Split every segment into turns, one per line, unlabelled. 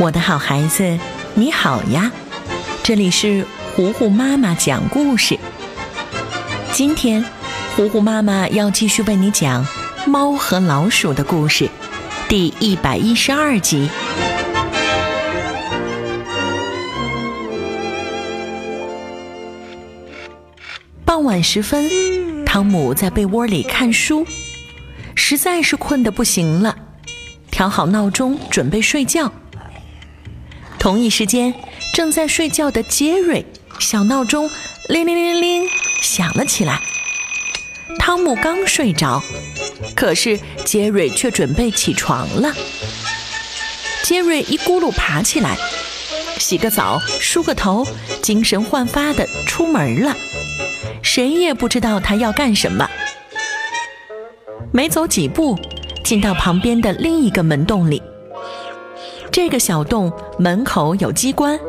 我的好孩子，你好呀！这里是糊糊妈妈讲故事。今天，糊糊妈妈要继续为你讲《猫和老鼠》的故事，第一百一十二集。傍晚时分，汤姆在被窝里看书，实在是困得不行了，调好闹钟准备睡觉。同一时间，正在睡觉的杰瑞小闹钟铃铃铃铃响了起来。汤姆刚睡着，可是杰瑞却准备起床了。杰瑞一咕噜爬起来，洗个澡，梳个头，精神焕发的出门了。谁也不知道他要干什么。没走几步，进到旁边的另一个门洞里。这个小洞门口有机关，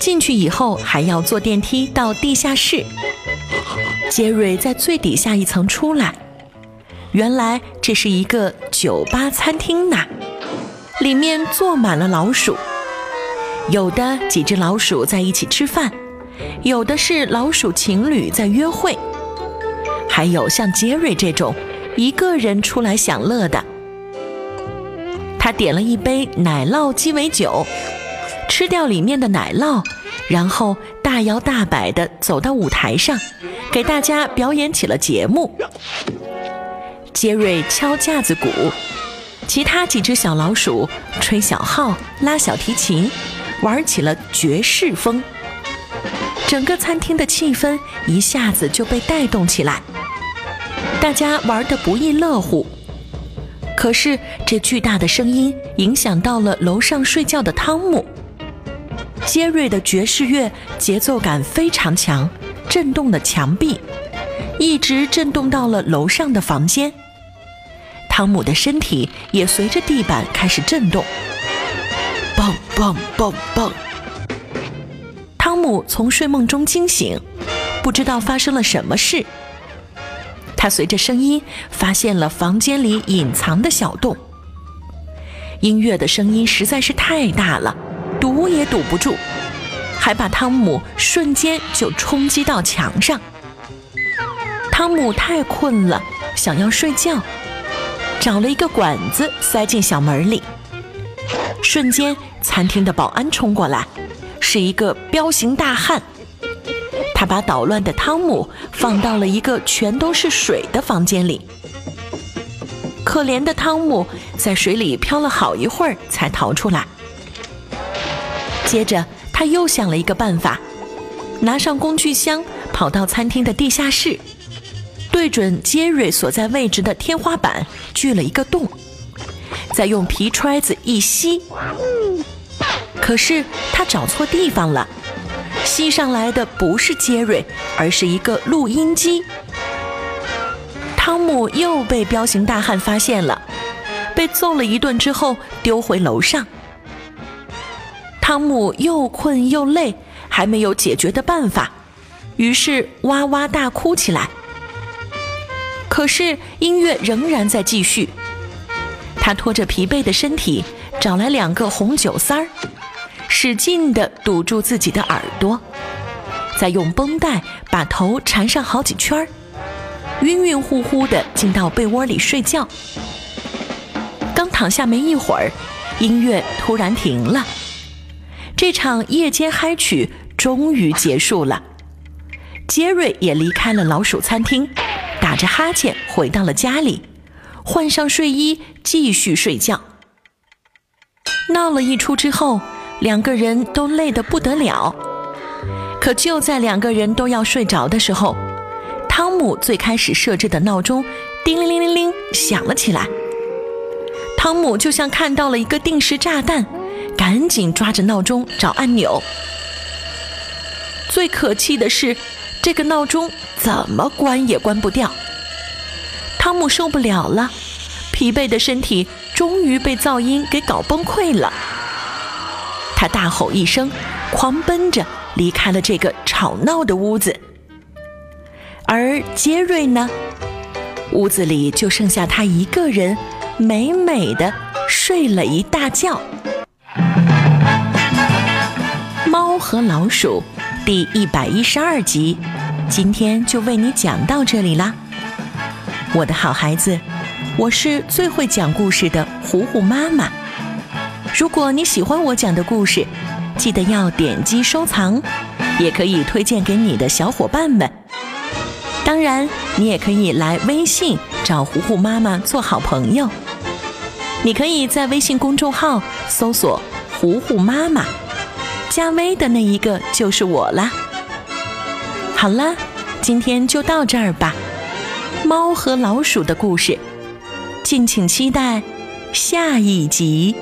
进去以后还要坐电梯到地下室。杰瑞在最底下一层出来，原来这是一个酒吧餐厅呐，里面坐满了老鼠，有的几只老鼠在一起吃饭，有的是老鼠情侣在约会，还有像杰瑞这种一个人出来享乐的。他点了一杯奶酪鸡尾酒，吃掉里面的奶酪，然后大摇大摆地走到舞台上，给大家表演起了节目。杰瑞敲架子鼓，其他几只小老鼠吹小号、拉小提琴，玩起了爵士风。整个餐厅的气氛一下子就被带动起来，大家玩得不亦乐乎。可是，这巨大的声音影响到了楼上睡觉的汤姆。杰瑞的爵士乐节奏感非常强，震动了墙壁，一直震动到了楼上的房间。汤姆的身体也随着地板开始震动，蹦蹦蹦蹦。汤姆从睡梦中惊醒，不知道发生了什么事。他随着声音发现了房间里隐藏的小洞。音乐的声音实在是太大了，堵也堵不住，还把汤姆瞬间就冲击到墙上。汤姆太困了，想要睡觉，找了一个管子塞进小门里。瞬间，餐厅的保安冲过来，是一个彪形大汉。他把捣乱的汤姆放到了一个全都是水的房间里。可怜的汤姆在水里漂了好一会儿才逃出来。接着，他又想了一个办法，拿上工具箱，跑到餐厅的地下室，对准杰瑞所在位置的天花板锯了一个洞，再用皮揣子一吸。可是他找错地方了。吸上来的不是杰瑞，而是一个录音机。汤姆又被彪形大汉发现了，被揍了一顿之后丢回楼上。汤姆又困又累，还没有解决的办法，于是哇哇大哭起来。可是音乐仍然在继续。他拖着疲惫的身体，找来两个红酒塞儿。使劲地堵住自己的耳朵，再用绷带把头缠上好几圈儿，晕晕乎乎地进到被窝里睡觉。刚躺下没一会儿，音乐突然停了，这场夜间嗨曲终于结束了。杰瑞也离开了老鼠餐厅，打着哈欠回到了家里，换上睡衣继续睡觉。闹了一出之后。两个人都累得不得了，可就在两个人都要睡着的时候，汤姆最开始设置的闹钟叮铃铃铃铃响了起来。汤姆就像看到了一个定时炸弹，赶紧抓着闹钟找按钮。最可气的是，这个闹钟怎么关也关不掉。汤姆受不了了，疲惫的身体终于被噪音给搞崩溃了。他大吼一声，狂奔着离开了这个吵闹的屋子。而杰瑞呢，屋子里就剩下他一个人，美美的睡了一大觉。猫和老鼠》第一百一十二集，今天就为你讲到这里啦，我的好孩子，我是最会讲故事的糊糊妈妈。如果你喜欢我讲的故事，记得要点击收藏，也可以推荐给你的小伙伴们。当然，你也可以来微信找糊糊妈妈做好朋友。你可以在微信公众号搜索“糊糊妈妈”。加微的那一个就是我啦。好了，今天就到这儿吧。猫和老鼠的故事，敬请期待下一集。